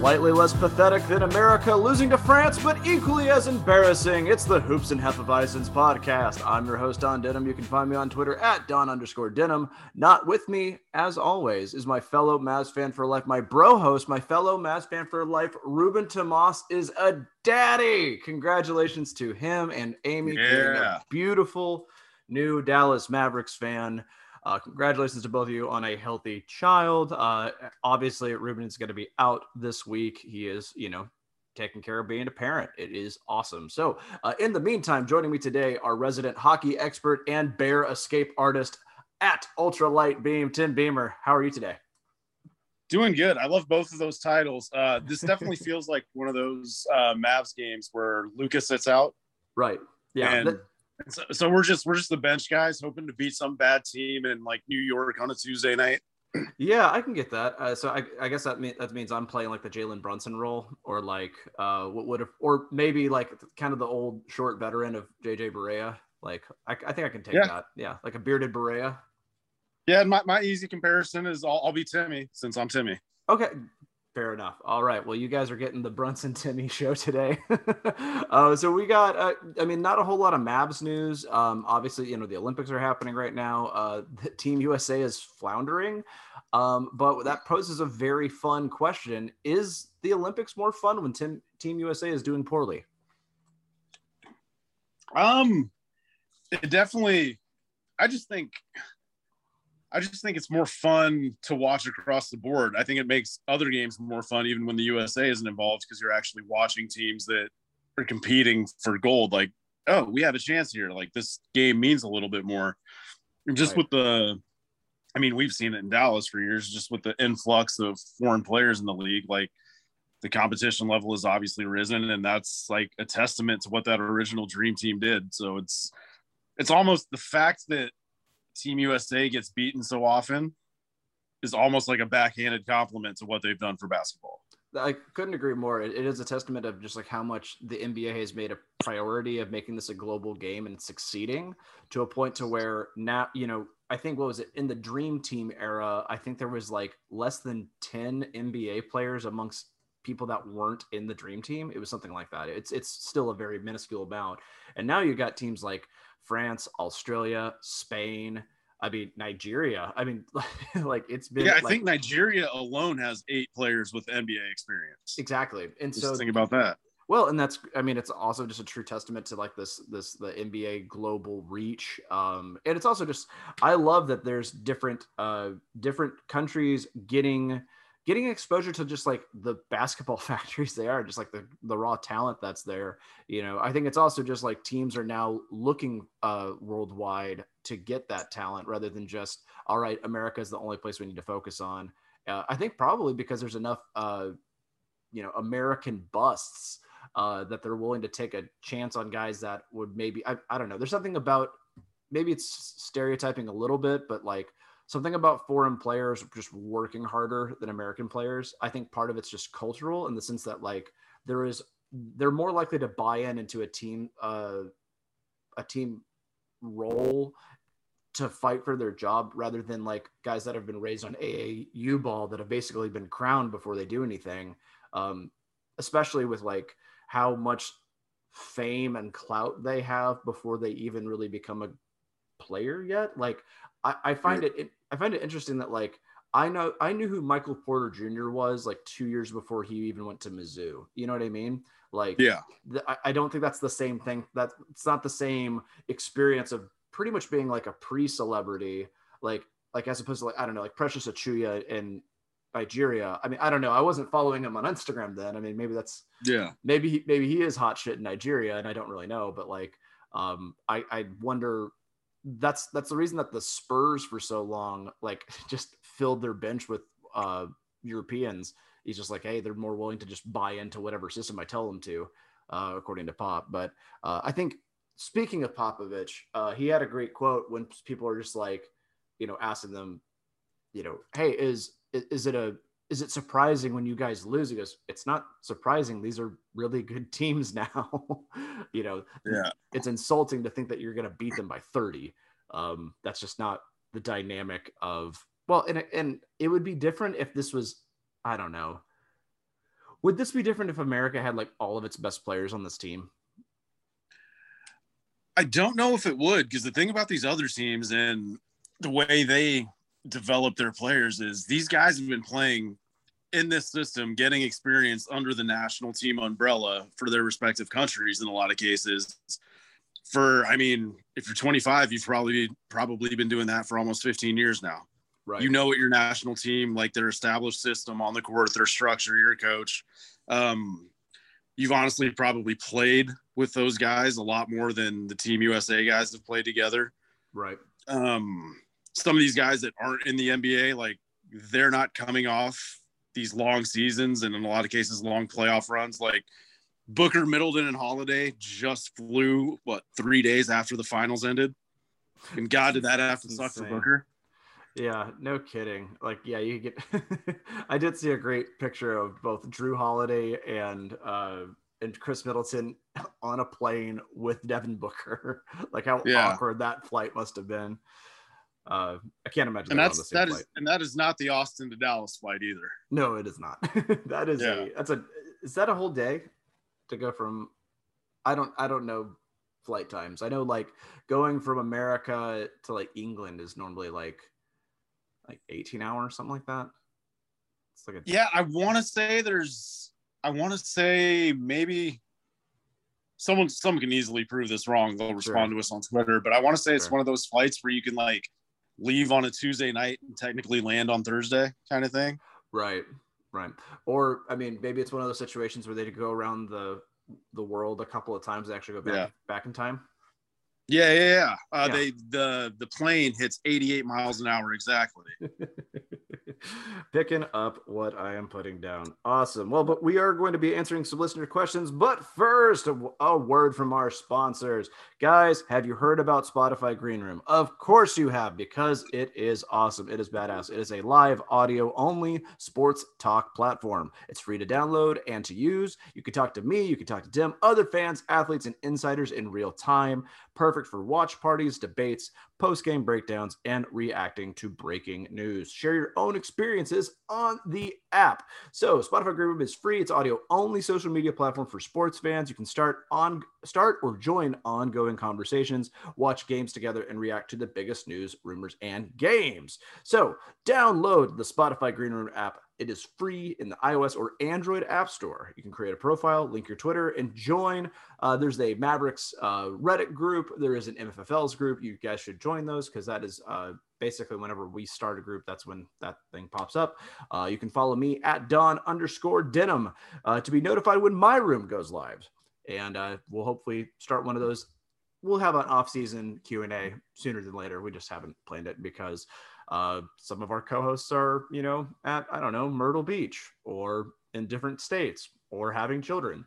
Slightly less pathetic than America losing to France, but equally as embarrassing. It's the Hoops and Hefeweizens podcast. I'm your host, Don Denham. You can find me on Twitter at Don underscore Denham. Not with me, as always, is my fellow Mavs fan for life, my bro host, my fellow Mavs fan for life, Ruben Tomas is a daddy. Congratulations to him and Amy Yeah. beautiful new Dallas Mavericks fan. Uh, congratulations to both of you on a healthy child. Uh, obviously, Ruben is going to be out this week. He is, you know, taking care of being a parent. It is awesome. So, uh, in the meantime, joining me today, our resident hockey expert and bear escape artist at Ultralight Beam, Tim Beamer. How are you today? Doing good. I love both of those titles. Uh, this definitely feels like one of those uh, Mavs games where Luka's sits out, Right. Yeah. and th- so, so we're just we're just the bench guys hoping to beat some bad team in like New York on a Tuesday night. Yeah, I can get that. Uh, so I, I guess that mean, that means I'm playing like the Jalen Brunson role, or like uh, what would have, or maybe like kind of the old short veteran of JJ Barea. Like I, I think I can take Yeah. that. Yeah, like a bearded Barea. Yeah, and my, my easy comparison is I'll, I'll be Timmy since I'm Timmy. Okay, fair enough. All right. Well, you guys are getting the Brunson Timmy show today. uh, so we got, uh, I mean, not a whole lot of Mavs news. Um, obviously, you know, the Olympics are happening right now. Uh, the Team USA is floundering. Um, but that poses a very fun question. Is the Olympics more fun when Tim, Team USA is doing poorly? Um, it definitely. I just think. I just think it's more fun to watch across the board. I think it makes other games more fun, even when the USA isn't involved, because you're actually watching teams that are competing for gold. Like, oh, we have a chance here. Like this game means a little bit more. And just Right. with the, I mean, we've seen it in Dallas for years. Just with the influx of foreign players in the league, like the competition level has obviously risen, and that's like a testament to what that original dream team did. So it's it's almost the fact that Team USA gets beaten so often is almost like a backhanded compliment to what they've done for basketball. I couldn't agree more. It, it is a testament of just like how much the NBA has made a priority of making this a global game and succeeding to a point to where now, you know, I think what was it in the dream team era? I think there was like less than 10 NBA players amongst people that weren't in the dream team. It was something like that. It's it's still a very minuscule amount. And now you got teams like France, Australia, Spain, I mean Nigeria. I mean like it's been Yeah, I like- think Nigeria alone has eight players with NBA experience. exactly. And Just so think about that. Well, and that's I mean it's also just a true testament to like this this the NBA global reach. Um and it's also just I love that there's different uh different countries getting getting exposure to just like the basketball factories they are, just like the the raw talent that's there. You know, I think it's also just like teams are now looking uh worldwide to get that talent rather than just all right, America is the only place we need to focus on. Uh, I think probably because there's enough uh you know American busts uh, that they're willing to take a chance on guys that would maybe I, I don't know. There's something about maybe it's stereotyping a little bit, but like something about foreign players just working harder than American players. I think part of it's just cultural in the sense that like there is they're more likely to buy in into a team uh, a team role to fight for their job rather than like guys that have been raised on AAU ball that have basically been crowned before they do anything. Um, especially with like how much fame and clout they have before they even really become a player yet. Like I, I find it I find it interesting that like I know I knew who Michael Porter Jr. was like two years before he even went to Mizzou. You know what I mean? Like Yeah. th- I, don't think that's the same thing. That it's not the same experience of pretty much being like a pre-celebrity, like like as opposed to like I don't know, like Precious Achiuwa in Nigeria. I mean, I don't know. I wasn't following him on Instagram then. I mean, maybe that's Yeah. maybe he, maybe he is hot shit in Nigeria, and I don't really know. But like, um, I I wonder that's that's the reason that the Spurs for so long like just filled their bench with uh Europeans. He's just like, hey, they're more willing to just buy into whatever system I tell them to, uh, according to Pop. But uh, I think speaking of Popovich, uh, he had a great quote when people are just like, you know, asking them, you know, hey, is is it a is it surprising when you guys lose? He goes, it's not surprising. These are really good teams now. you know, yeah, it's insulting to think that you're going to beat them by 30. Um, that's just not the dynamic of, well, and, and it would be different if this was, I don't know. Would this be different if America had like all of its best players on this team? I don't know if it would because the thing about these other teams and the way they develop their players is these guys have been playing in this system, getting experience under the national team umbrella for their respective countries in a lot of cases. For I mean, if you're 25, you've probably probably been doing that for almost 15 years now. Right. You know what your national team, like their established system on the court, their structure, your coach. Um, you've honestly probably played with those guys a lot more than the Team USA guys have played together. Right. Um, some of these guys that aren't in the NBA, like they're not coming off these long seasons and in a lot of cases long playoff runs. Like Booker, Middleton, and Holiday just flew what three days after the finals ended, and God did that have to suck for Booker. Yeah, no kidding. Like, yeah, you get. I did see a great picture of both Jrue Holiday and uh, and Khris Middleton on a plane with Devin Booker. like how yeah. awkward that flight must have been. Uh, I can't imagine. And that's that is, and that is not the Austin to Dallas flight either. No, it is not. that is yeah. a that's a is that a whole day to go from? I don't I don't know flight times. I know like going from America to like England is normally like like 18 hours or something like that. It's like a yeah. I want to say there's. I want to say maybe someone someone can easily prove this wrong. They'll respond sure. to us on Twitter, but I want to say sure. it's one of those flights where you can like leave on a Tuesday night and technically land on Thursday kind of thing. Right. Right. Or I mean, maybe it's one of those situations where they go around the the world a couple of times. They actually go back yeah. back in time. Yeah, yeah, yeah. Uh, yeah. They the the plane hits 88 miles an hour exactly. Picking up what I am putting down. Awesome. Well, but we are going to be answering some listener questions. But first, a, a word from our sponsors. Guys, have you heard about Spotify Green Room? Of course you have, because it is awesome. It is badass. It is a live audio only sports talk platform. It's free to download and to use. You can talk to me, you can talk to Tim, other fans, athletes, and insiders in real time. Perfect for watch parties, debates, post game breakdowns, and reacting to breaking news. Share your own experiences on the app. So, Spotify Green Room is free. It's audio only social media platform for sports fans. You can start on start or join ongoing conversations, watch games together, and react to the biggest news, rumors, and games. So, download the Spotify Green Room app it is free in the iOS or Android App Store. You can create a profile, link your Twitter, and join. Uh, there's a Mavericks uh, Reddit group. There is an MFFLs group. You guys should join those because that is uh, basically whenever we start a group, that's when that thing pops up. Uh, you can follow me at Don underscore Denham uh, to be notified when my room goes live. And uh, we'll hopefully start one of those. We'll have an off-season Q and A sooner than later. We just haven't planned it because uh, some of our co-hosts are, you know, at I don't know Myrtle Beach or in different states or having children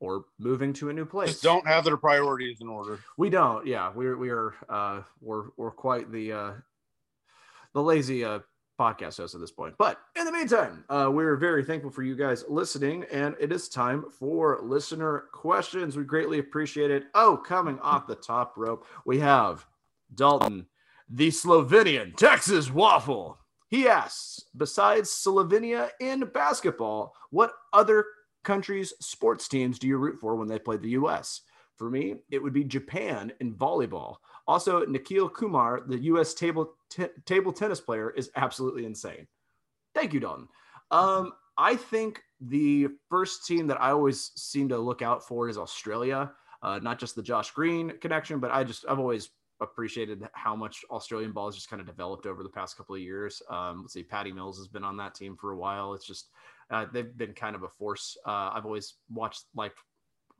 or moving to a new place. Just don't have their priorities in order. We don't. Yeah, we're we are uh, we're we're quite the uh, the lazy uh, podcast host at this point. But in the meantime, uh, we're very thankful for you guys listening, and it is time for listener questions. We greatly appreciate it. Oh, coming off the top rope, we have Dalton the Slovenian Texas Waffle. He asks, besides Slovenia in basketball, what other countries' sports teams do you root for when they play the U.S.? For me, it would be Japan in volleyball. Also, Nikhil Kumar, the U.S. table t- table tennis player, is absolutely insane. Thank you, Dalton. Um, I think the first team that I always seem to look out for is Australia. Uh, not just the Josh Green connection, but I just I've always appreciated how much Australian ball has just kind of developed over the past couple of years. Um, let's see, Patty Mills has been on that team for a while. It's just uh, they've been kind of a force. Uh, I've always watched like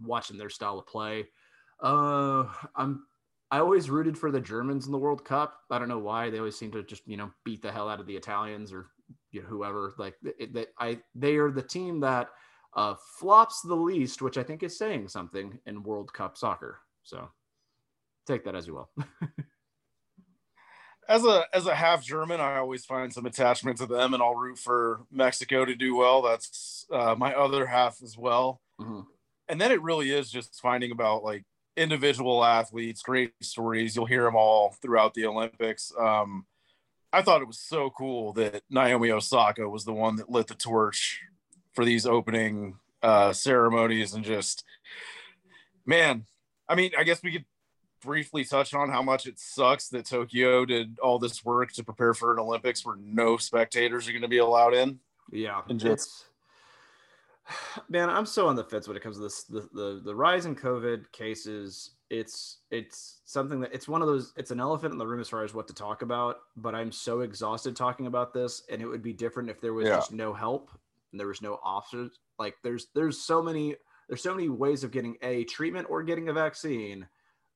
watching their style of play. Uh, I'm I always rooted for the Germans in the World Cup. I don't know why they always seem to just you know beat the hell out of the Italians or you know, whoever. Like that, I they are the team that uh, flops the least, which I think is saying something in World Cup soccer. So take that as you will. as a as a half German, I always find some attachment to them, and I'll root for Mexico to do well. That's uh, my other half as well. Mm-hmm. And then it really is just finding about like individual athletes, great stories. You'll hear them all throughout the Olympics. Um, I thought it was so cool that Naomi Osaka was the one that lit the torch for these opening uh, ceremonies and just, man, I mean, I guess we could briefly touch on how much it sucks that Tokyo did all this work to prepare for an Olympics where no spectators are going to be allowed in. Yeah, and just man, I'm so on the fence when it comes to this the, the the rise in COVID cases. It's it's something that it's one of those it's an elephant in the room as far as what to talk about. But I'm so exhausted talking about this, and it would be different if there was yeah. just no help and there was no options. Like there's there's so many there's so many ways of getting a treatment or getting a vaccine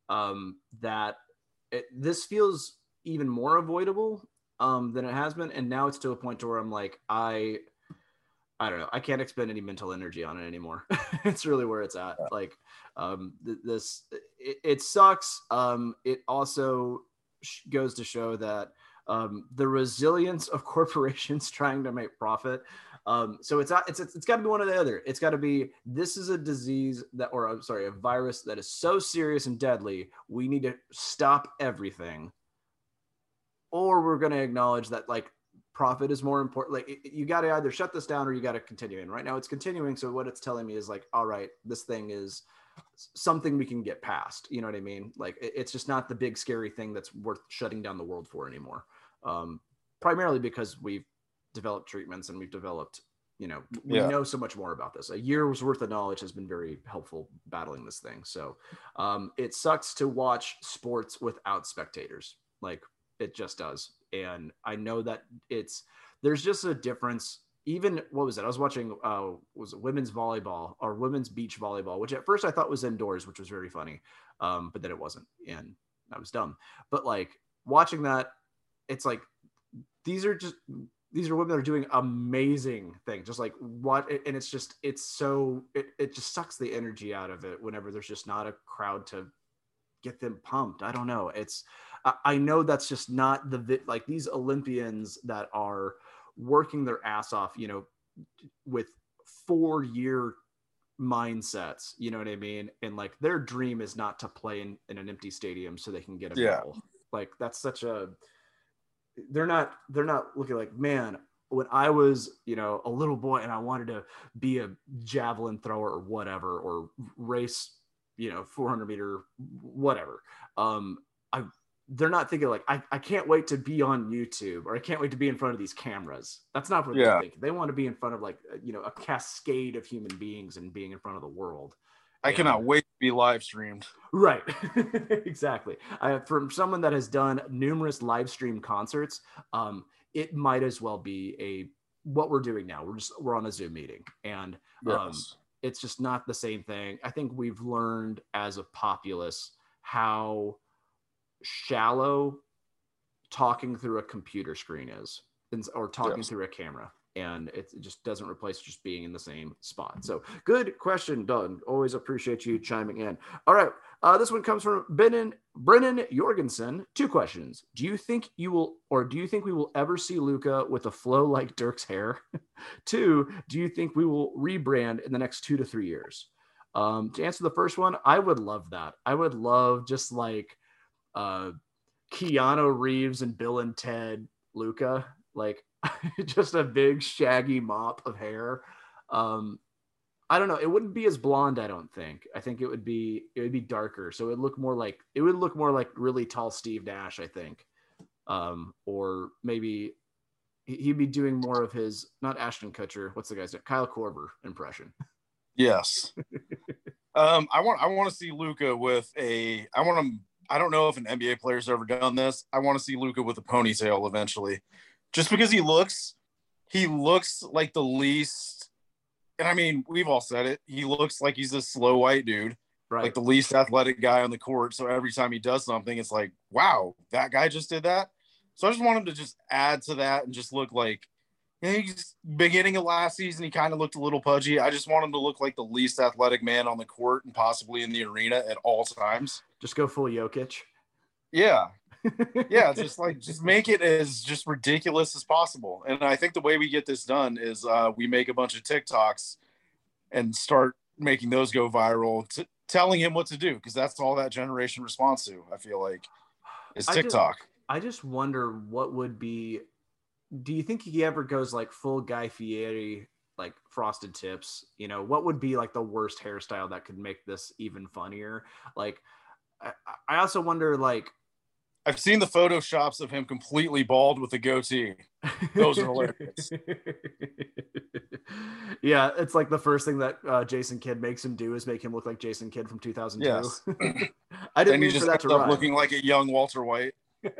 um, that it, this feels even more avoidable um, than it has been, and now it's to a point to where I'm like I I don't know. I can't expend any mental energy on it anymore. it's really where it's at. Like, um, th- this, it, it sucks. Um, it also sh- goes to show that um, the resilience of corporations trying to make profit. Um, so it's it's it's, it's got to be one or the other. It's got to be this is a disease that, or I'm sorry, a virus that is so serious and deadly. We need to stop everything, or we're going to acknowledge that like profit is more important. Like you got to either shut this down or you got to continue. And right now it's continuing. So what it's telling me is like, all right, this thing is something we can get past. You know what I mean? Like it's just not the big scary thing that's worth shutting down the world for anymore. Um, primarily because we've developed treatments and we've developed, you know, we yeah. know so much more about this. A year's worth of knowledge has been very helpful battling this thing. So um, it sucks to watch sports without spectators. Like it just does and I know that it's there's just a difference. Even what was it? I was watching uh was it women's volleyball or women's beach volleyball, which at first I thought was indoors, which was very funny. Um, but then it wasn't, and I was dumb. But like watching that, it's like these are just these are women that are doing amazing things just like what and it's just it's so it, it just sucks the energy out of it whenever there's just not a crowd to get them pumped i don't know it's I know that's just not the like these Olympians that are working their ass off, you know, with four year mindsets, you know what I mean? And like their dream is not to play in, in an empty stadium so they can get a yeah. Like that's such a they're not they're not looking like, man, when I was, you know, a little boy and I wanted to be a javelin thrower or whatever, or race, you know, 400 meter, whatever. Um, I they're not thinking like I, I can't wait to be on YouTube or I can't wait to be in front of these cameras. That's not what yeah. they're thinking. They want to be in front of like uh, you know a cascade of human beings and being in front of the world. I cannot wait to be live streamed. Right, exactly. I, from someone that has done numerous live stream concerts, um, it might as well be a what we're doing now. We're just we're on a Zoom meeting, and um, yes. it's just not the same thing. I think we've learned as a populace how shallow talking through a computer screen is or talking yes. through a camera and it just doesn't replace just being in the same spot. So good question, Doug. Always appreciate you chiming in. All right. Uh, this one comes from Brennan, Brennan Jorgensen. Two questions. Do you think you will, or do you think we will ever see Luka with a flow like Dirk's hair? two, do you think we will rebrand in the next two to three years? Um, to answer the first one, I would love that. I would love just like uh, Keanu Reeves and Bill and Ted Luka. like just a big shaggy mop of hair. Um, I don't know. It wouldn't be as blonde. I don't think. I think it would be it would be darker. So it would look more like it would look more like really tall Steve Nash. I think, um, or maybe he'd be doing more of his not Ashton Kutcher. What's the guy's name? Kyle Korver impression. Yes. um, I want I want to see Luka with a. I want him I don't know if an NBA player's ever done this. I want to see Luka with a ponytail eventually, just because he looks, he looks like the least. And I mean, we've all said it. He looks like he's a slow white dude, right. like the least athletic guy on the court. So every time he does something, it's like, wow, that guy just did that. So I just want him to just add to that and just look like you know, he's beginning of last season, he kind of looked a little pudgy. I just want him to look like the least athletic man on the court and possibly in the arena at all times. Just go full Jokic. Yeah. Yeah, just like just make it as just ridiculous as possible. And I think the way we get this done is uh, we make a bunch of TikToks and start making those go viral, t- telling him what to do because that's all that generation responds to. I feel like is TikTok. I just, I just wonder what would be do you think he ever goes like full Guy Fieri, like frosted tips? You know, what would be like the worst hairstyle that could make this even funnier? Like, I, I also wonder, like, I've seen the photoshops of him completely bald with a goatee. Those are hilarious. yeah, it's like the first thing that uh, Jason Kidd makes him do is make him look like Jason Kidd from 2002. Yes. I didn't and mean for that to run. looking like a young Walter White.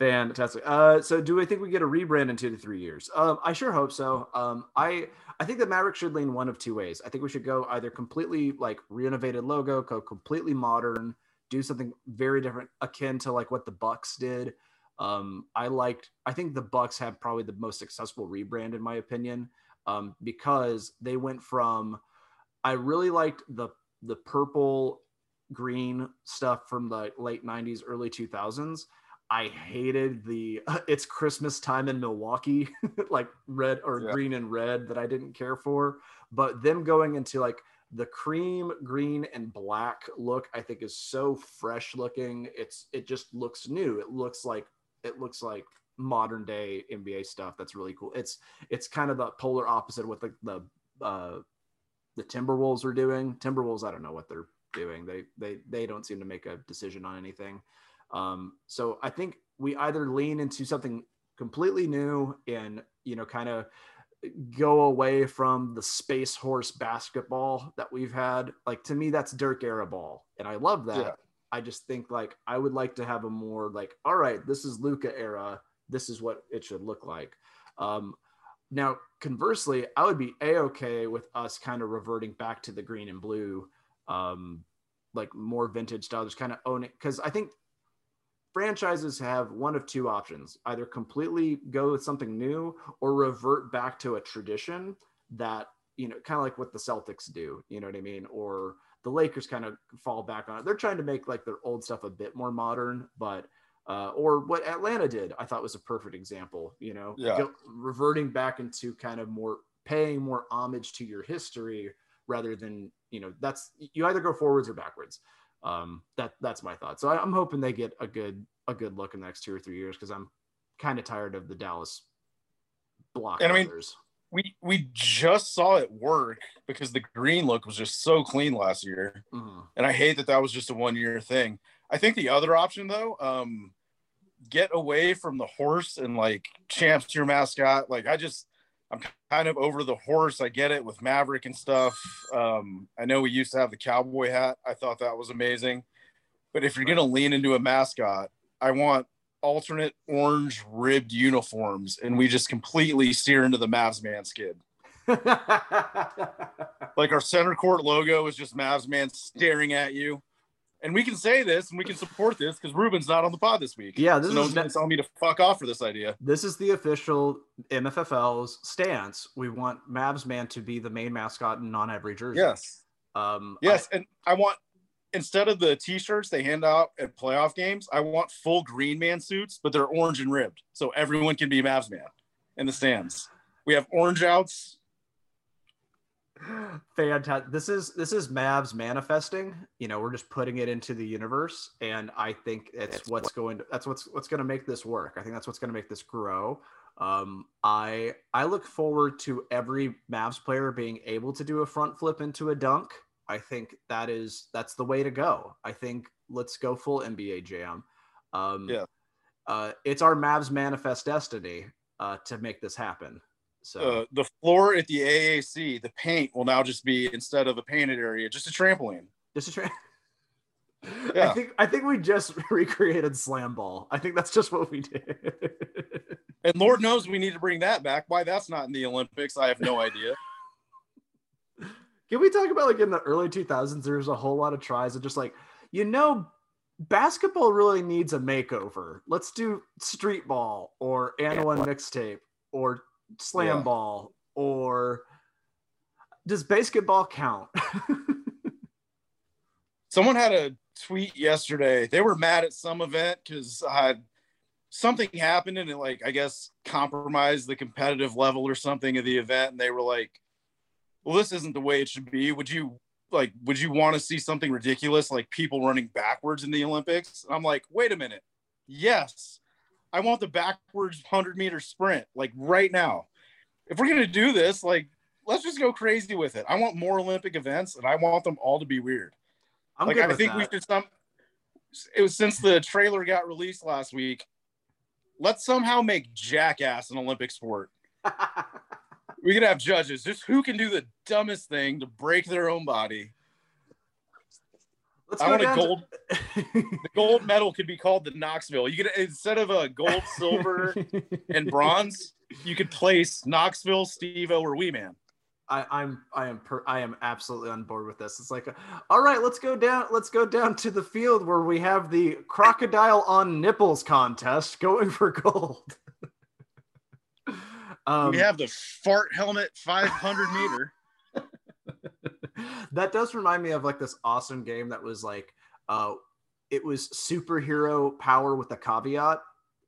Fantastic. Uh, so, do I think we get a rebrand in two to three years? Um, I sure hope so. Um, I I think the Maverick should lean one of two ways. I think we should go either completely like renovated logo, go completely modern, do something very different, akin to like what the Bucks did. Um, I liked. I think the Bucks have probably the most successful rebrand in my opinion, um, because they went from. I really liked the the purple green stuff from the late 90s early 2000s I hated the it's Christmas time in Milwaukee, like red or yeah. green and red that I didn't care for. But them going into like the cream, green, and black look, I think is so fresh looking. It's it just looks new. It looks like it looks like modern day NBA stuff. That's really cool. It's it's kind of the polar opposite what the the uh, the Timberwolves are doing. Timberwolves, I don't know what they're doing. They they they don't seem to make a decision on anything. Um, so I think we either lean into something completely new and you know kind of go away from the space horse basketball that we've had. Like to me, that's Dirk era ball, and I love that. Yeah. I just think like I would like to have a more like, all right, this is Luka era. This is what it should look like. Um, now, conversely, I would be a okay with us kind of reverting back to the green and blue, um, like more vintage style, just kind of own it because I think franchises have one of two options either completely go with something new or revert back to a tradition that you know kind of like what the celtics do you know what i mean? Or the lakers kind of fall back on it. They're trying to make like their old stuff a bit more modern but uh, or what atlanta did i thought was a perfect example you know? Yeah. Go, reverting back into kind of more paying more homage to your history rather than you know that's you either go forwards or backwards um, that that's my thought. So I, am hoping they get a good a good look in the next two or three years because I'm kind of tired of the Dallas block. And I mean, we we just saw it work because the green look was just so clean last year, mm-hmm. and I hate that that was just a one year thing. I think the other option though, um, get away from the horse and like champs your mascot. Like I just I'm kind of over the horse. I get it with Maverick and stuff. Um, I know we used to have the cowboy hat. I thought that was amazing. But if you're going to lean into a mascot, I want alternate orange ribbed uniforms, and we just completely steer into the Mavs man skid. like our center court logo is just Mavs man staring at you and we can say this and we can support this because Ruben's not on the pod this week. Yeah, this so is no one's telling me to fuck off for this idea. This is the official MFFL's stance. We want Mavs man to be the main mascot in on every jersey. Yes. Um, yes, I, and I want instead of the t-shirts they hand out at playoff games, I want full green man suits, but they're orange and ribbed, so everyone can be Mavs man in the stands. We have orange outs, fantastic this is this is mavs manifesting. You know we're just putting it into the universe and i think it's what's going to that's what's what's going to make this work. I think that's what's going to make this grow. Um i i look forward to every mavs player being able to do a front flip into a dunk. I think that is that's the way to go. I think let's go full nba jam. Um yeah. uh it's our mavs manifest destiny uh to make this happen so uh, the floor at the AAC, the paint will now just be instead of a painted area, just a trampoline. Just a trampoline. Yeah. I think I think we just recreated slam ball. I think that's just what we did. and Lord knows we need to bring that back. Why that's not in the Olympics, I have no idea. Can we talk about like in the early 2000s? There's a whole lot of tries of just like, you know, basketball really needs a makeover. Let's do street ball or and one mixtape or slam yeah. ball or does basketball count? Someone had a tweet yesterday. They were mad at some event because something happened and it like I guess compromised the competitive level or something of the event. And they were like, Well, this isn't the way it should be. Would you like would you want to see something ridiculous like people running backwards in the Olympics? I'm like, wait a minute. Yes. I want the backwards 100 meter sprint like right now. If we're going to do this, like let's just go crazy with it. I want more Olympic events and I want them all to be weird. I'm like I think that. we should some it was since the trailer got released last week. Let's somehow make jackass an Olympic sport. we could have judges. Just who can do the dumbest thing to break their own body. Let's I want a gold. To... the gold medal could be called the Knoxville. You could instead of a gold, silver, and bronze, you could place Knoxville, Steve-O, or Wee Man. I, I'm I am per, I am absolutely on board with this. It's like, a, all right, let's go down. Let's go down to the field where we have the crocodile on nipples contest going for gold. um, we have the fart helmet 500 meter. That does remind me of like this awesome game that was like, uh, it was superhero power with a caveat,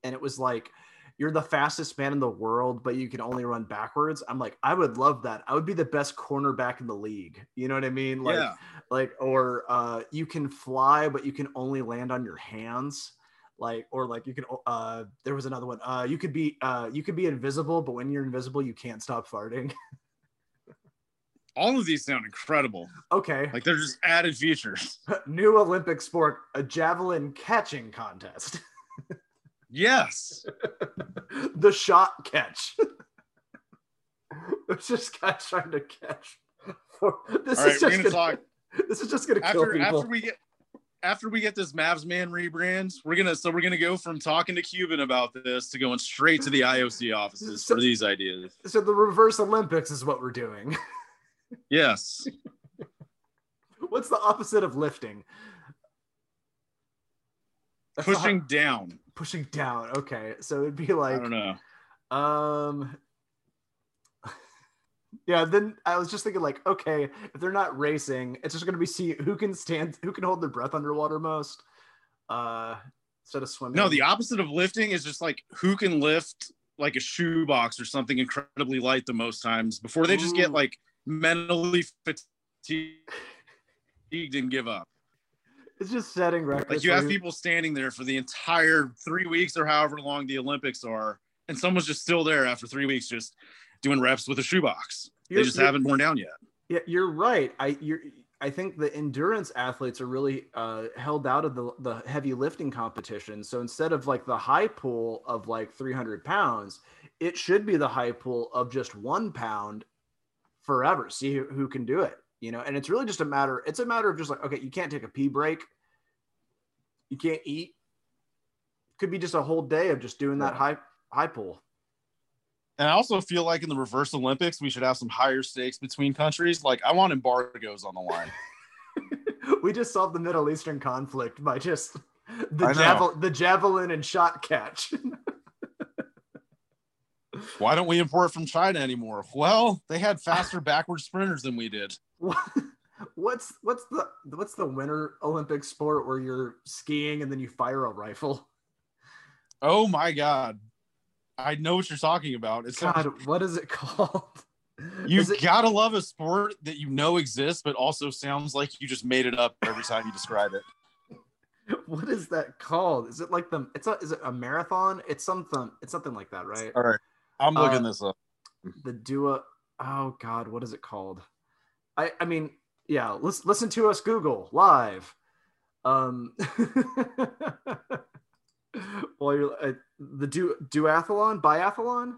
and it was like you're the fastest man in the world, but you can only run backwards. I'm like, I would love that. I would be the best cornerback in the league. You know what I mean? Like, yeah. like, or uh, you can fly, but you can only land on your hands. Like, or like you can. Uh, there was another one. Uh, you could be, uh, you could be invisible, but when you're invisible, you can't stop farting. All of these sound incredible. Okay. Like they're just added features. New Olympic sport, a javelin catching contest. Yes. the shot catch. it's just guys trying to catch. This All is right, just gonna, talk. This is just gonna after, kill people. After we get after we get this Mavs man rebrand, we're gonna so we're gonna go from talking to Cuban about this to going straight to the IOC offices so, for these ideas. So the reverse Olympics is what we're doing. Yes. What's the opposite of lifting? That's Pushing down pushing down. Okay, so it'd be like I don't know. Um. Yeah, then I was just thinking like, okay, if they're not racing, it's just going to be see who can stand, who can hold their breath underwater most, uh, instead of swimming. No, the opposite of lifting is just like who can lift like a shoebox or something incredibly light the most times before they just Ooh. get like mentally fatigued and give up. It's just setting records. Like you have people standing there for the entire three weeks or however long the Olympics are, and someone's just still there after three weeks, just doing reps with a shoebox. They just haven't worn down yet. Yeah, you're right. I you're I think the endurance athletes are really uh, held out of the, the heavy lifting competition. So instead of like the high pull of like 300 pounds, it should be the high pull of just one pound forever. See who, who can do it you know? And it's really just a matter it's a matter of just like okay you can't take a pee break. You can't eat. Could be just a whole day of just doing that high high pull and i also feel like in the reverse olympics we should have some higher stakes between countries. Like i want embargoes on the line. We just solved the middle eastern conflict by just the javel- the javelin and shot catch why don't we import from China anymore? Well, they had faster backward sprinters than we did. What's what's the what's the winter Olympic sport where you're skiing and then you fire a rifle? Oh my god. I know what you're talking about. It's God, what is it called? You've it... gotta love a sport that you know exists, but also sounds like you just made it up every time you describe it. What is that called? Is it like the it's a is it a marathon? It's something it's something like that, right? All right. I'm looking uh, this up. The Dua. Oh God, what is it called? I I mean, yeah. Let's listen to us Google live. Um. while you're uh, the du- duathlon, biathlon.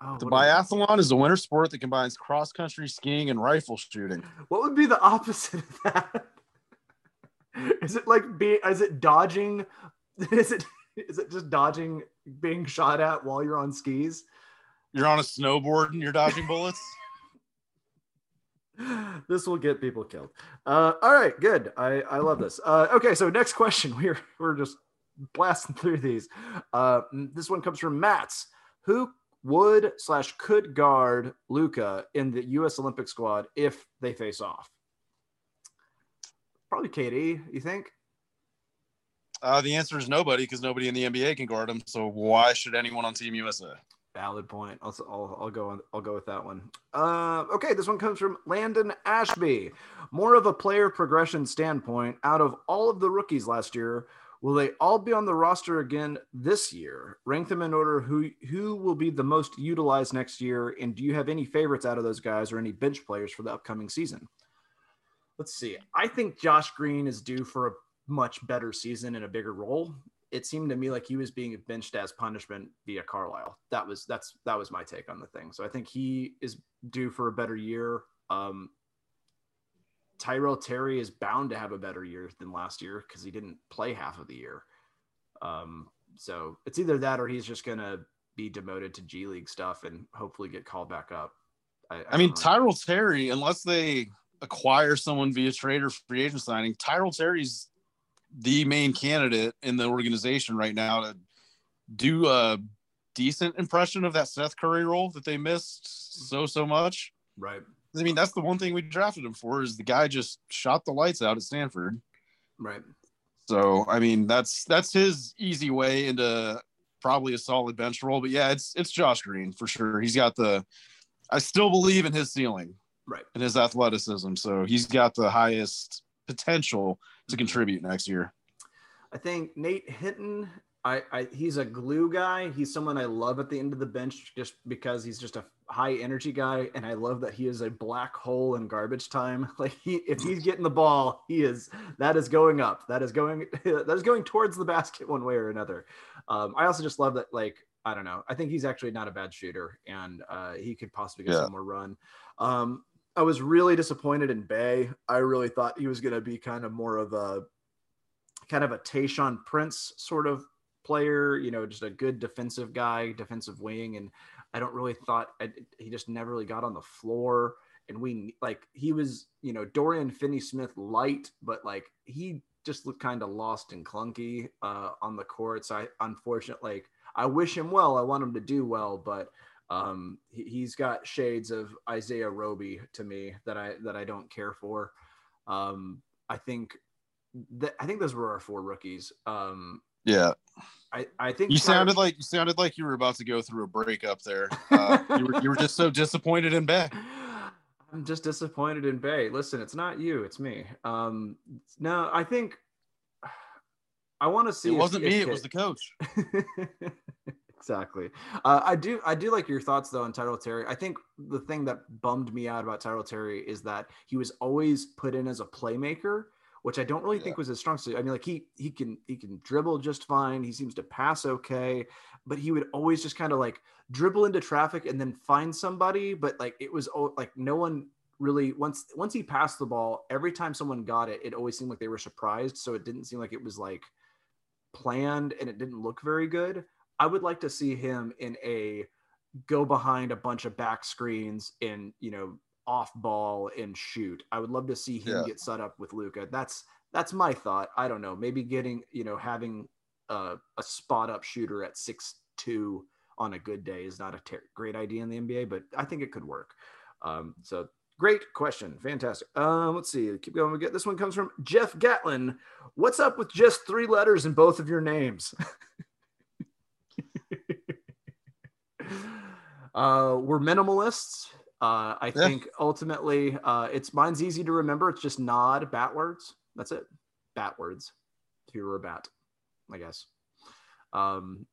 Oh, the biathlon is a winter sport that combines cross country skiing and rifle shooting. What would be the opposite of that? Is it like be? Is it dodging? Is it is it just dodging being shot at while you're on skis? You're on a snowboard and you're dodging bullets. this will get people killed. Uh, all right, good. I, I love this. Uh, okay, so next question. We're we're just blasting through these. Uh, this one comes from Matt's. Who would slash could guard Luka in the U.S. Olympic squad if they face off? Probably KD. You think? Uh, the answer is nobody because nobody in the NBA can guard him. So why should anyone on Team USA? Valid point. I'll, I'll, I'll go on, I'll go with that one. Uh, okay, this one comes from Landon Ashby. More of a player progression standpoint. Out of all of the rookies last year, will they all be on the roster again this year? Rank them in order. Who who will be the most utilized next year? And do you have any favorites out of those guys or any bench players for the upcoming season? Let's see. I think Josh Green is due for a much better season and a bigger role it seemed to me like he was being benched as punishment via Carlisle. That was that's that was my take on the thing. So I think he is due for a better year. Um, Tyrell Terry is bound to have a better year than last year because he didn't play half of the year. Um, so it's either that or he's just gonna be demoted to G League stuff and hopefully get called back up. I, I, I mean, know. Tyrell Terry, unless they acquire someone via trade or free agent signing, Tyrell Terry's the main candidate in the organization right now to do a decent impression of that Seth Curry role that they missed so so much. Right. I mean, that's the one thing we drafted him for is the guy just shot the lights out at Stanford. Right. So I mean, that's that's his easy way into probably a solid bench role. But yeah, it's it's Josh Green for sure. He's got the I still believe in his ceiling. Right. And his athleticism. So he's got the highest potential to contribute next year. I think Nate Hinton, I, I he's a glue guy. He's someone I love at the end of the bench just because he's just a high energy guy, and I love that he is a black hole in garbage time. Like he, if he's getting the ball, he is that is going up. That is going that is going towards the basket one way or another. Um, I also just love that like I don't know. I think he's actually not a bad shooter, and uh, he could possibly get yeah. some more run. Um, I was really disappointed in Bey. I really thought he was going to be kind of more of a kind of a Tayshaun Prince sort of player, you know, just a good defensive guy, defensive wing. And I don't really thought I, he just never really got on the floor. And we like he was, you know, Dorian Finney Smith light, but like he just looked kind of lost and clunky uh, on the court. So I, unfortunately, like I wish him well. I want him to do well, but um, he, has got shades of Isaiah Roby to me that I that I don't care for. Um, I think that I think those were our four rookies. Um, yeah. I, I think you sounded like you sounded like you were about to go through a breakup there. Uh, you, were, you were just so disappointed in Bey. I'm just disappointed in Bey. Listen, it's not you, it's me. Um, no, I think I want to see. It wasn't if, me; if, it was the coach. exactly. Uh, I do. I do like your thoughts though on Tyrell Terry. I think the thing that bummed me out about Tyrell Terry is that he was always put in as a playmaker, which I don't really yeah. think was his strong suit. I mean, like he he can he can dribble just fine. He seems to pass okay, but he would always just kind of like dribble into traffic and then find somebody. But like it was like no one really once once he passed the ball. Every time someone got it, it always seemed like they were surprised. So it didn't seem like it was like planned and it didn't look very good. I would like to see him in a go behind a bunch of back screens and you know off ball and shoot. I would love to see him yeah. get set up with Luka. That's that's my thought. I don't know. Maybe getting you know having a, a spot up shooter at six two on a good day is not a ter- great idea in the NBA, but I think it could work. Um, so great question, fantastic. Um, let's see, keep going. We get this one comes from Jeff Gatlin. What's up with just three letters in both of your names? uh, we're minimalists. Uh, I yeah. think ultimately, uh, it's mine's easy to remember. It's just nod bat words. That's it. Bat words. If you were a bat, I guess. Um,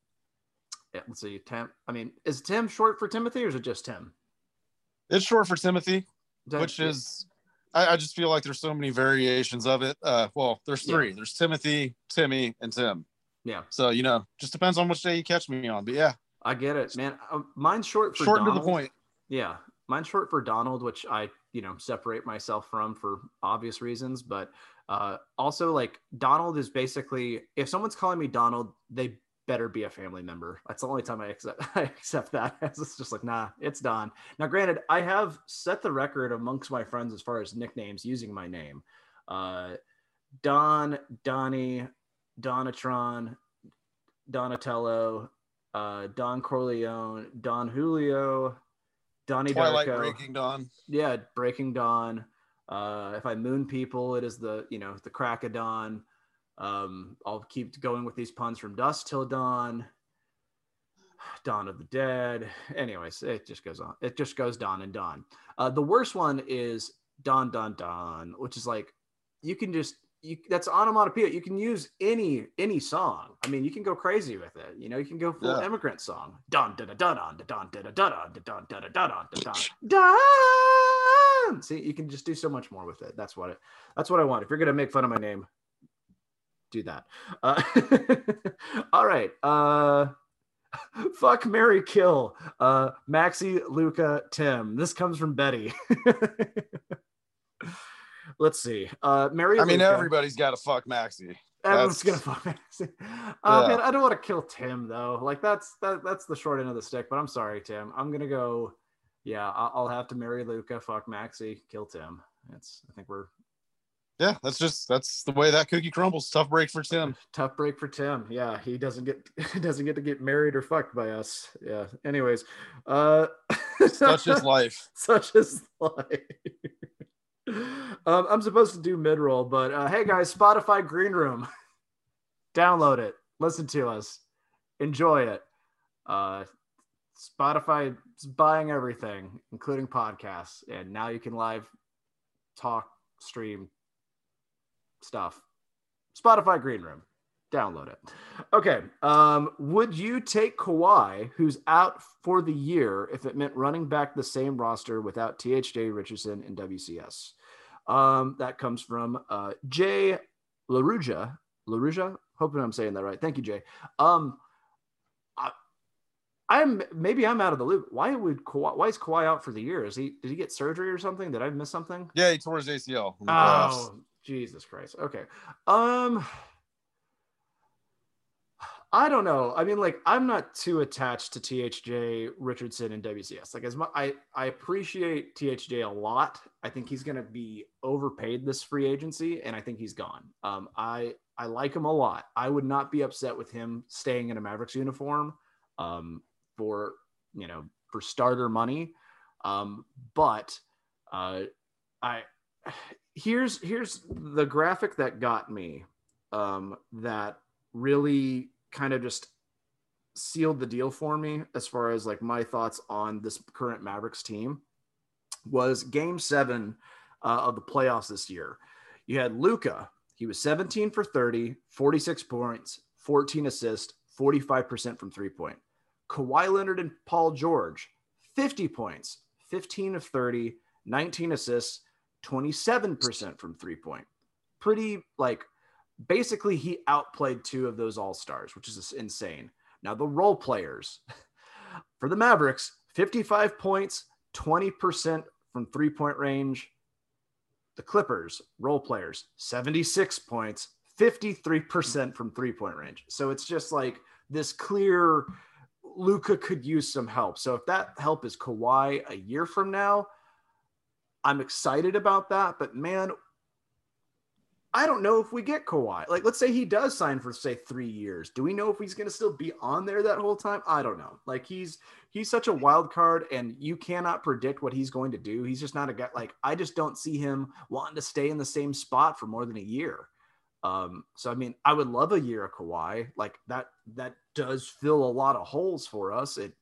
yeah, let's see. Tim. I mean, is Tim short for Timothy, or is it just Tim? It's short for Timothy, which is. I, I, just feel like there's so many variations of it. Uh, well, there's three. There's Timothy, Timmy, and Tim. Yeah. So you know, just depends on which day you catch me on. But yeah, I get it, man. Uh, mine's short for short Donald. to the point. Yeah, mine's short for Donald, which I you know separate myself from for obvious reasons. But uh, also, like Donald is basically if someone's calling me Donald, they better be a family member. That's the only time I accept I accept that. It's just like, nah, it's Don. Now, granted, I have set the record amongst my friends as far as nicknames using my name. Uh, Don, Donnie, Donatron, Donatello, uh, Don Corleone, Don Julio, Donnie Twilight Darko. Breaking Dawn. Yeah, Breaking Dawn. Uh, if I moon people, it is the you know the crack of dawn. Um, I'll keep going with these puns from dusk till dawn. Dawn of the Dead. Anyways, it just goes on. It just goes Dawn and Dawn. Uh, the worst one is Dawn, Dawn, Dawn, which is like you can just you, that's onomatopoeia. You can use any any song. I mean, you can go crazy with it. You know, you can go full yeah. immigrant song. Dun da da da dun dun da da da dun dun da da da dun dun dun. See, you can just do so much more with it. That's what it. That's what I want. If you're gonna make fun of my name, do that. Uh, all right. Uh, fuck Mary Kill. Uh, Maxi, Luka, Tim. This comes from Betty. Let's see. Uh, Mary. I mean, Luka. everybody's got to fuck Maxi. Everyone's that's- gonna fuck Maxi. Oh Yeah. man, I don't want to kill Tim though. Like that's that that's the short end of the stick. But I'm sorry, Tim. I'm gonna go. Yeah, I'll have to marry Luka. Fuck Maxi. Kill Tim. It's. I think we're Yeah, that's just that's the way that cookie crumbles. Tough break for Tim. tough break for Tim. Yeah, he doesn't get doesn't get to get married or fucked by us. Yeah. Anyways, uh, Such is life. such is life. Um, I'm supposed to do mid roll, but uh, hey guys, Spotify Green Room, download it, listen to us, enjoy it. Uh, Spotify is buying everything, including podcasts, and now you can live talk, stream stuff. Spotify Green Room, download it. Okay. Um, would you take Kawhi, who's out for the year, if it meant running back the same roster without THJ Richardson and WCS? Um, that comes from uh, Jay LaRuja. LaRuja? Hoping I'm saying that right. Thank you, Jay. Um, I, I'm maybe I'm out of the loop. Why would Kawhi, why is Kawhi out for the year? Is he did he get surgery or something? Did I miss something? Yeah, he tore his ACL. in the playoffs. Oh, Jesus Christ. Okay. Um I don't know. I mean, like, I'm not too attached to THJ Richardson and WCS. Like, as much I I appreciate THJ a lot. I think he's going to be overpaid this free agency, and I think he's gone. Um, I I like him a lot. I would not be upset with him staying in a Mavericks uniform, um, for you know for starter money. Um, but uh, I here's here's the graphic that got me um, that really kind of just sealed the deal for me as far as like my thoughts on this current Mavericks team was game seven uh, of the playoffs this year. You had Luka, he was 17 for 30, 46 points, 14 assists, 45% from three point. Kawhi Leonard and Paul George, 50 points, 15 of 30, 19 assists, 27% from three point. Pretty like basically he outplayed two of those all stars, which is insane. Now, the role players for the Mavericks 55 points, 20% from three point range. The Clippers, role players, 76 points, 53% from three point range. So it's just like this clear Luka could use some help. So if that help is Kawhi a year from now, I'm excited about that. But man, I don't know if we get Kawhi. Like, let's say he does sign for say three years. Do we know if he's going to still be on there that whole time? I don't know. Like, he's he's such a wild card, and you cannot predict what he's going to do. He's just not a guy. Like, I just don't see him wanting to stay in the same spot for more than a year. Um, so I mean, I would love a year of Kawhi. Like that that does fill a lot of holes for us. It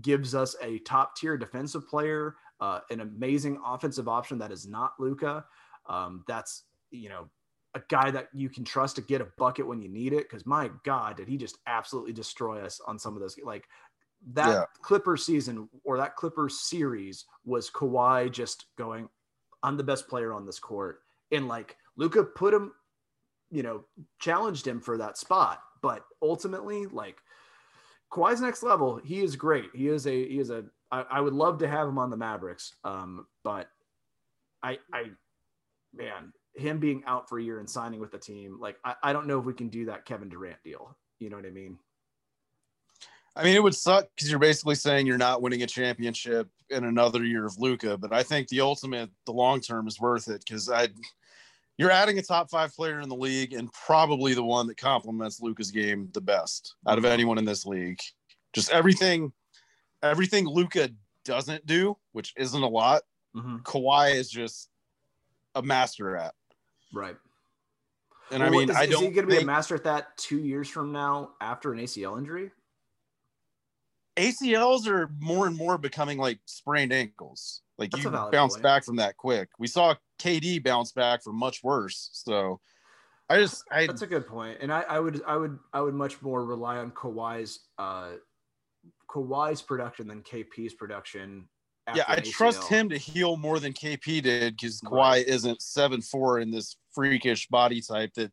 gives us a top tier defensive player, uh, an amazing offensive option that is not Luka. Um, that's you know a guy that you can trust to get a bucket when you need it. Because my God, did he just absolutely destroy us on some of those? Like that Yeah. Clipper season or that Clipper series was Kawhi just going, "I'm the best player on this court," and like Luka put him, you know, challenged him for that spot. But ultimately, like Kawhi's next level, he is great. He is a he is a. I, I would love to have him on the Mavericks, um, but I I man, him being out for a year and signing with the team, like I, I don't know if we can do that Kevin Durant deal. You know what I mean? I mean, it would suck because you're basically saying you're not winning a championship in another year of Luka. but I think the ultimate, the long term is worth it because I, you're adding a top five player in the league and probably the one that complements Luka's game the best out of anyone in this league. Just everything, everything Luka doesn't do, which isn't a lot. Mm-hmm. Kawhi is just a master at. Right. And well, I mean, is, I don't. Is he going to be a master at that two years from now after an ACL injury? ACLs are more and more becoming like sprained ankles. Like That's you bounce point. back from that quick. We saw KD bounce back from much worse. So I just I That's a good point. And I, I would I would I would much more rely on Kawhi's uh Kawhi's production than KP's production. Yeah, I trust him to heal more than KP did because Kawhi right. isn't seven four in this freakish body type that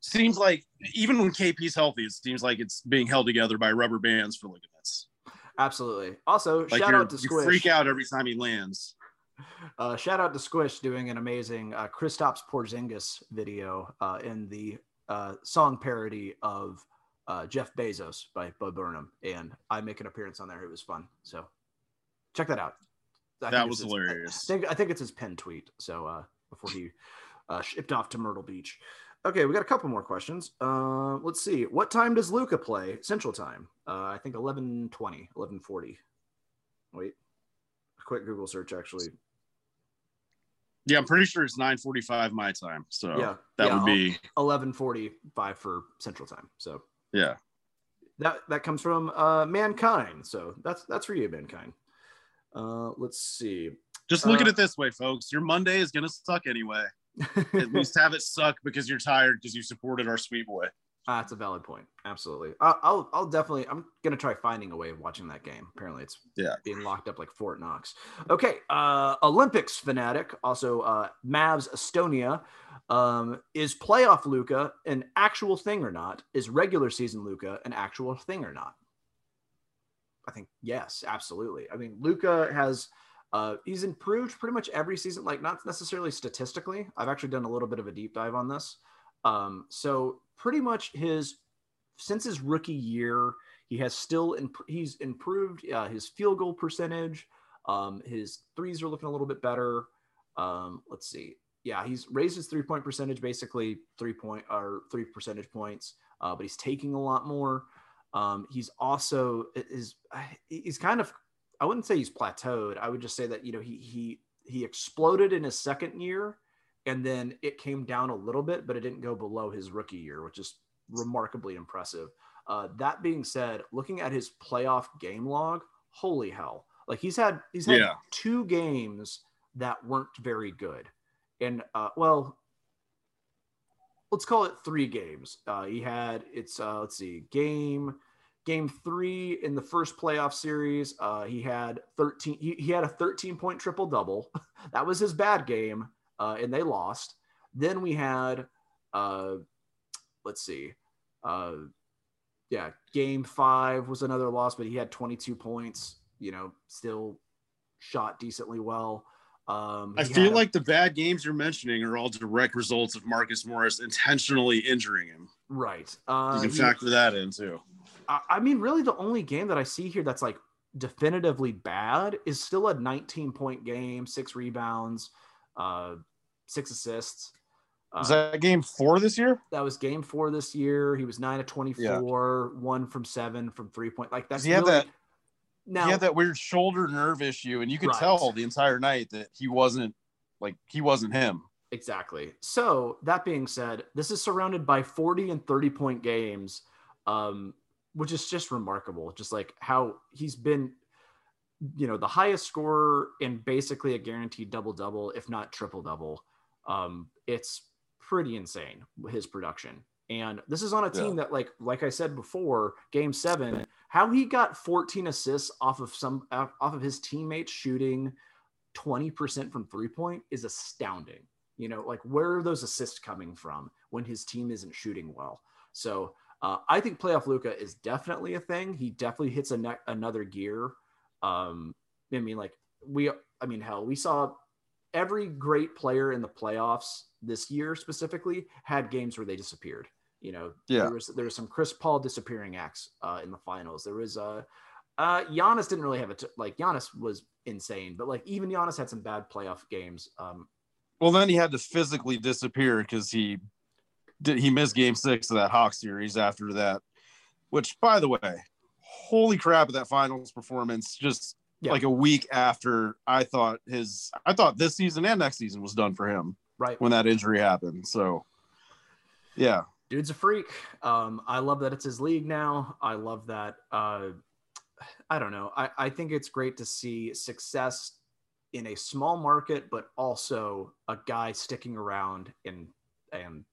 seems like even when KP's healthy, it seems like it's being held together by rubber bands for ligaments. Absolutely. Also, like shout out to Squish. freak out every time he lands. Uh, shout out to Squish doing an amazing uh, Kristaps Porzingis video uh, in the uh, song parody of uh, Jeff Bezos by Bo Burnham, and I make an appearance on there. It was fun, so check that out. I that was hilarious. I think, I think it's his pen tweet. So uh, before he uh, shipped off to Myrtle Beach. Okay, we got a couple more questions. Uh, let's see. What time does Luka play? Central time. Uh, I think 11:20, 11:40. Wait. A quick Google search actually. Yeah, I'm pretty sure it's 9:45 my time. So yeah, that yeah, would be 11:45 for Central time. So yeah, that that comes from uh, mankind. So that's that's for you, mankind. Uh, let's see. Just look uh, at it this way, folks. Your Monday is gonna suck anyway. At least have it suck because you're tired because you supported our sweet boy. Uh, that's a valid point. Absolutely. I'll, I'll, I'll definitely, I'm going to try finding a way of watching that game. Apparently it's yeah being locked up like Fort Knox. Okay. Uh, Olympics fanatic, also uh, Mavs Estonia. Um, is playoff Luka an actual thing or not? Is regular season Luka an actual thing or not? I think yes, absolutely. I mean, Luka has uh, he's improved pretty much every season, like not necessarily statistically. I've actually done a little bit of a deep dive on this. Um, so pretty much his since his rookie year, he has still imp- he's improved uh, his field goal percentage. Um, his threes are looking a little bit better. Um, let's see. Yeah, he's raised his three point percentage basically three point or three percentage points, uh, but he's taking a lot more. Um, he's also is he's kind of I wouldn't say he's plateaued. I would just say that you know he he he exploded in his second year, and then it came down a little bit, but it didn't go below his rookie year, which is remarkably impressive. Uh, that being said, looking at his playoff game log, holy hell! Like he's had he's had yeah. two games that weren't very good, and uh, well, let's call it three games. Uh, he had it's uh, let's see game game three in the first playoff series, uh, he had 13. He, he had a 13 point triple double. that was his bad game, uh, and they lost. Then we had, uh, let's see, uh, yeah, game five was another loss, but he had 22 points. You know, still shot decently well. Um, I feel like the bad games you're mentioning are all direct results of Marcus Morris intentionally injuring him. Right. Uh, you can factor he, that in too. I mean, really, the only game that I see here that's like definitively bad is still a 19 point game, six rebounds, uh, six assists. Was uh, that game four this year? That was game four this year. He was nine of 24, yeah. one from seven from three point. Like that's he had that. Now, he had that weird shoulder nerve issue, and you could right. tell the entire night that he wasn't like he wasn't him. Exactly. So that being said, this is surrounded by 40 and 30 point games. Um, which is just remarkable. Just like how he's been, you know, the highest scorer in basically a guaranteed double double, if not triple double. Um, it's pretty insane his production. And this is on a team yeah. that, like, like I said before, Game Seven, how he got 14 assists off of some off of his teammates shooting 20% from three point is astounding. You know, like where are those assists coming from when his team isn't shooting well? So uh, I think playoff Luka is definitely a thing. He definitely hits a ne- another gear. Um, I mean, like we, I mean, hell, we saw every great player in the playoffs this year specifically had games where they disappeared. You know, Yeah. there was there was some Chris Paul disappearing acts uh, in the finals. There was uh, uh, Giannis didn't really have it. Like Giannis was insane, but like even Giannis had some bad playoff games. Um, Well, then he had to physically disappear because he did he missed game six of that Hawk series after that. Which, by the way, holy crap, that finals performance just Yeah. like a week after I thought his I thought this season and next season was done for him right. when that injury happened. So yeah. dude's a freak. Um, I love that it's his league now. I love that. Uh, I don't know. I, I think it's great to see success in a small market, but also a guy sticking around and and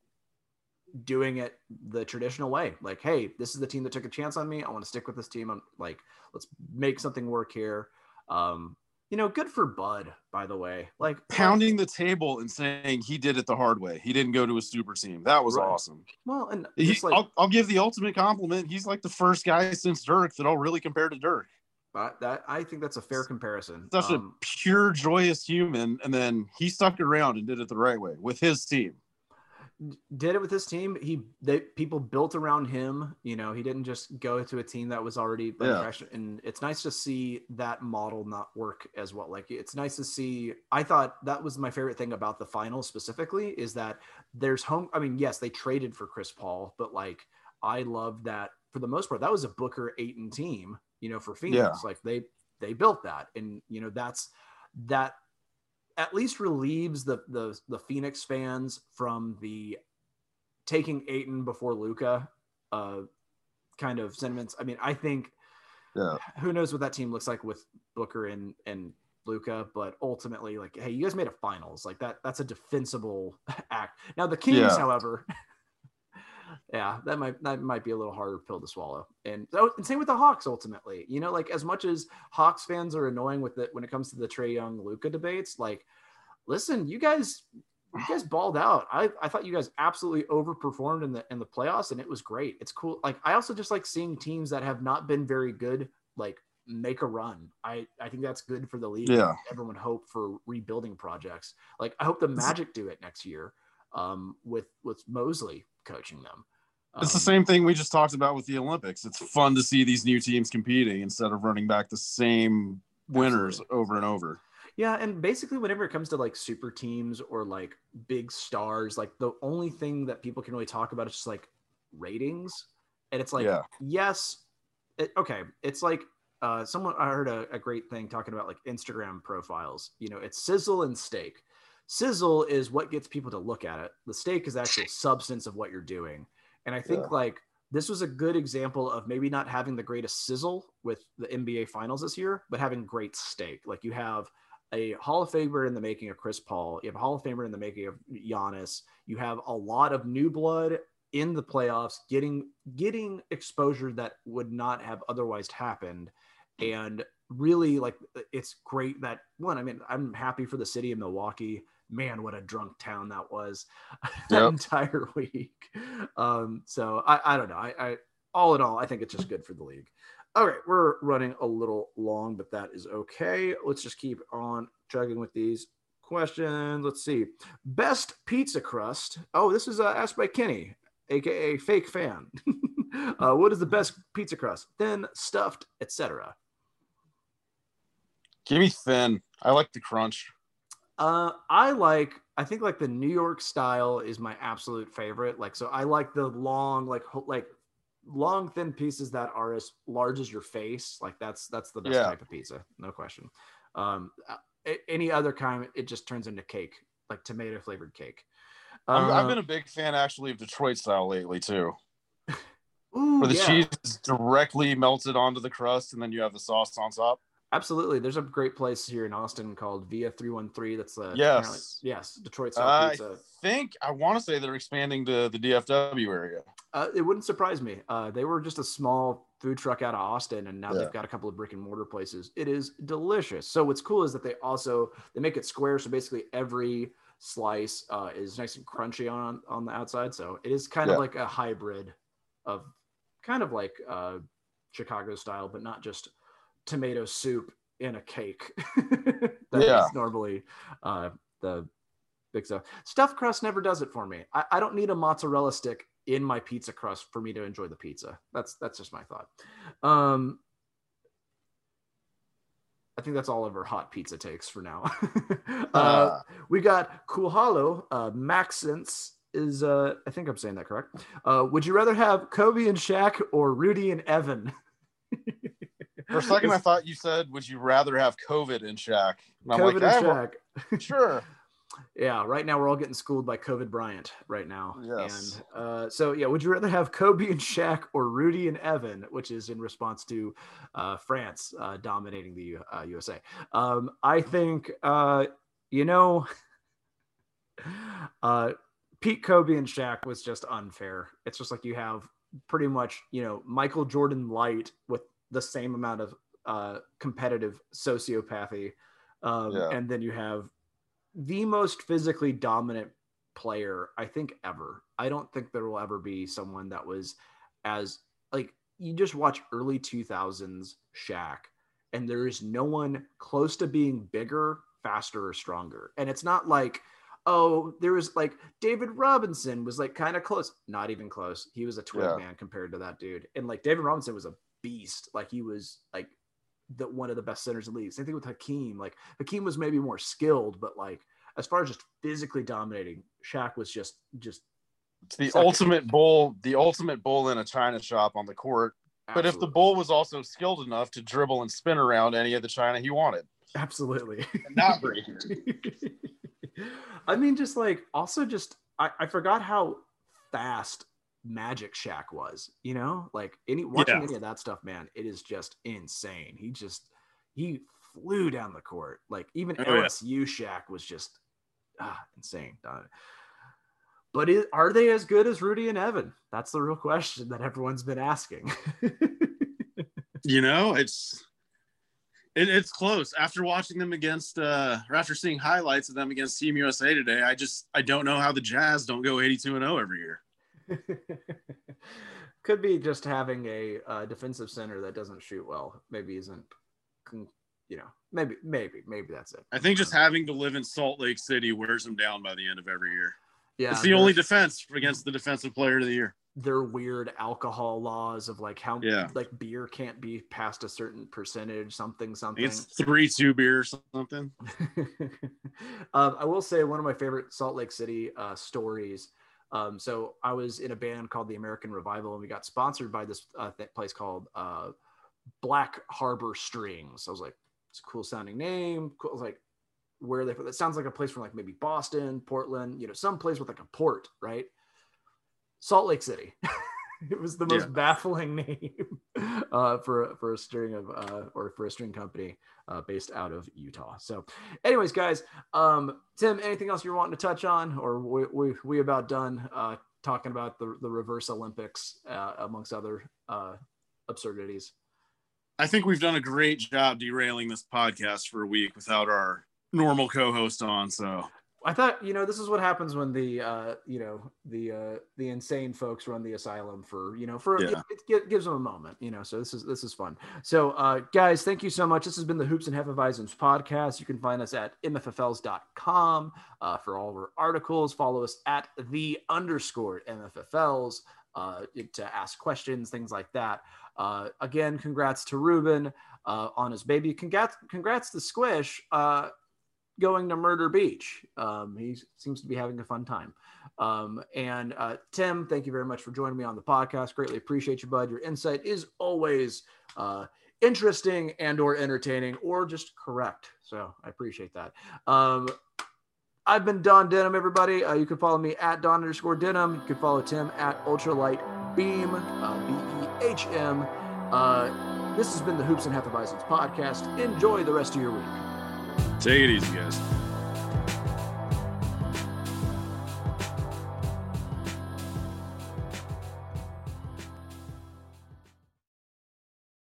doing it the traditional way. Like, hey, this is the team that took a chance on me. I want to stick with this team. I'm like, let's make something work here. Um, you know, good for Bud, by the way. Like Pounding the table and saying he did it the hard way. He didn't go to a super team. That was Right. awesome. Well, and He, like I'll, I'll give the ultimate compliment. He's like the first guy since Dirk that I'll really compare to Dirk. uh, that, I think that's a fair comparison. Such Um, a pure, joyous human. And then he stuck around and did it the right way with his team. Did it with his team. He they people built around him. You know, he didn't just go to a team that was already Yeah. manufactured. And it's nice to see that model not work as well. Like it's nice to see. I thought that was my favorite thing about the finals specifically is that there's home. I mean, yes, they traded for Chris Paul, but like I love that for the most part. That was a Booker Ayton team. You know, for Phoenix, Yeah. like they they built that, and you know that's that at least relieves the the the Phoenix fans from the taking Ayton before Luka uh kind of sentiments. I mean, I think Yeah. who knows what that team looks like with Booker and and Luka, but ultimately, like, hey, you guys made a finals. Like that, that's a defensible act. Now the Kings, Yeah. however, yeah, that might that might be a little harder pill to swallow. And so and same with the Hawks ultimately. You know, like as much as Hawks fans are annoying with it when it comes to the Trae Young Luka debates, like listen, you guys you guys balled out. I, I thought you guys absolutely overperformed in the in the playoffs and it was great. It's cool. Like I also just like seeing teams that have not been very good like make a run. I I think that's good for the league. Yeah. Everyone hope for rebuilding projects. Like I hope the Magic do it next year um with with Mosley coaching them. It's the Um, same thing we just talked about with the Olympics. It's fun to see these new teams competing instead of running back the same winners Absolutely. over and over. Yeah, and basically whenever it comes to like super teams or like big stars, like the only thing that people can really talk about is just like ratings. And it's like, Yeah. yes, it, okay, it's like uh, someone I heard a, a great thing talking about like Instagram profiles. You know, it's sizzle and steak. Sizzle is what gets people to look at it. The steak is actual substance of what you're doing. And I think Yeah. like this was a good example of maybe not having the greatest sizzle with the NBA finals this year, but having great steak. Like you have a Hall of Famer in the making of Chris Paul. You have a Hall of Famer in the making of Giannis. You have a lot of new blood in the playoffs, getting getting exposure that would not have otherwise happened. And really, like it's great that one. I mean, I'm happy for the city of Milwaukee. Man, what a drunk town that was that Yep. entire week. Um, so I, I don't know. I, I all in all, I think it's just good for the league. All right, we're running a little long, but that is okay. Let's just keep on chugging with these questions. Let's see. Best pizza crust. Oh, this is uh, asked by Kenny, aka fake fan. uh, what is the best pizza crust? Thin, stuffed, etc. Give me thin. I like the crunch. Uh, I like. I think like the New York style is my absolute favorite. Like, so I like the long, like ho- like long thin pieces that are as large as your face. Like that's that's the best Yeah. type of pizza, no question. Um, uh, any other kind, it just turns into cake, like tomato flavored cake. Uh, I've been a big fan actually of Detroit style lately too, ooh, where the yeah. cheese is directly melted onto the crust and then you have the sauce on top. Absolutely. There's a great place here in Austin called Via 313. That's a Yes. yes, Detroit style I pizza. think I want to say they're expanding to the DFW area. Uh, it wouldn't surprise me. Uh, they were just a small food truck out of Austin, and now Yeah. they've got a couple of brick and mortar places. It is delicious. So what's cool is that they also they make it square, so basically every slice uh, is nice and crunchy on on the outside. So it is kind Yeah. of like a hybrid of kind of like uh, Chicago style, but not just tomato soup in a cake. That is Yeah. normally uh, the big stuff. Stuffed crust never does it for me. I, I don't need a mozzarella stick in my pizza crust for me to enjoy the pizza. That's that's just my thought. Um, I think that's all of our hot pizza takes for now. uh, uh, we got Cool Hollow, uh, Maxence is uh I think I'm saying that correct. Uh would you rather have Kobe and Shaq or Rudy and Evan? For a second, I thought you said, "Would you rather have COVID and Shaq?" And I'm COVID like, and Shaq. sure. Yeah, right now we're all getting schooled by COVID Bryant right now. Yes. And uh, so, yeah, would you rather have Kobe and Shaq or Rudy and Evan, which is in response to uh, France uh, dominating the USA? Uh, um, I think, uh, you know, uh, Pete Kobe and Shaq was just unfair. It's just like you have pretty much, you know, Michael Jordan light with the same amount of uh, competitive sociopathy. Um, yeah. And then you have the most physically dominant player, I think, ever. I don't think there will ever be someone that was as like you just watch early 2000s Shaq, and there is no one close to being bigger, faster, or stronger. And it's not like, oh, there was like David Robinson was like kind of close, not even close. He was a twig yeah. man compared to that dude. And like David Robinson was a beast. Like he was like the one of the best centers in the league. Same thing with Hakeem. Like Hakeem was maybe more skilled, but like as far as just physically dominating, Shaq was just just it's the second. ultimate bull, the ultimate bull in a china shop on the court. Absolutely. But if the bull was also skilled enough to dribble and spin around any of the china he wanted. Absolutely. not break I mean, just like also just I, I forgot how fast Magic Shaq was, you know, like any watching yeah. any of that stuff, man, it is just insane. He just he flew down the court. Like even oh, LSU yeah. Shaq was just ah, insane. But is, are they as good as Rudy and Evan? That's the real question that everyone's been asking. you know, it's it, it's close. After watching them against, uh, or after seeing highlights of them against Team USA today, I just I don't know how the Jazz don't go 82 and 0 every year. Could be just having a uh, defensive center that doesn't shoot well. Maybe isn't, you know, maybe maybe maybe that's it. I think just having to live in Salt Lake City wears them down by the end of every year. Yeah, it's the only defense against the defensive player of the year. Their weird alcohol laws of like how yeah. like beer can't be past a certain percentage, something something. It's three two beer something. um, I will say one of my favorite Salt Lake City uh, stories um, so I was in a band called the American Revival, and we got sponsored by this uh, place called uh, Black Harbor Strings. So I was like, it's a cool sounding name. Cool. I was like, where they that sounds like a place from like maybe Boston, Portland, you know, some place with like a port, right? Salt Lake City. it was the most yeah. baffling name uh, for for a string of uh, or for a string company uh, based out of Utah. So, anyways, guys, um, Tim, anything else you're wanting to touch on, or we we, we about done uh, talking about the the reverse Olympics uh, amongst other uh, absurdities? I think we've done a great job derailing this podcast for a week without our normal co-host on. So I thought, you know, this is what happens when the, uh, you know, the uh, the insane folks run the asylum for, you know, for yeah. it, it, gives them a moment, you know. So this is this is fun. So, uh, guys, thank you so much. This has been the Hoops and Hefeweizens podcast. You can find us at mffls.com uh, for all of our articles. Follow us at the underscore mffls uh, to ask questions, things like that. Uh, again, congrats to Ruben uh, on his baby. Congrats, congrats to Squish. Uh, going to Murder Beach. Um, he seems to be having a fun time. Um, and uh, Tim, thank you very much for joining me on the podcast. Greatly appreciate you, bud. Your insight is always uh, interesting and or entertaining or just correct. So I appreciate that. Um, I've been Don Denham, everybody. Uh, you can follow me at Don underscore Denham. You can follow Tim at Ultralight Beam, uh, B E H M. Uh, this has been the Hoops and Hefeweizens podcast. Enjoy the rest of your week. Take it easy, guys.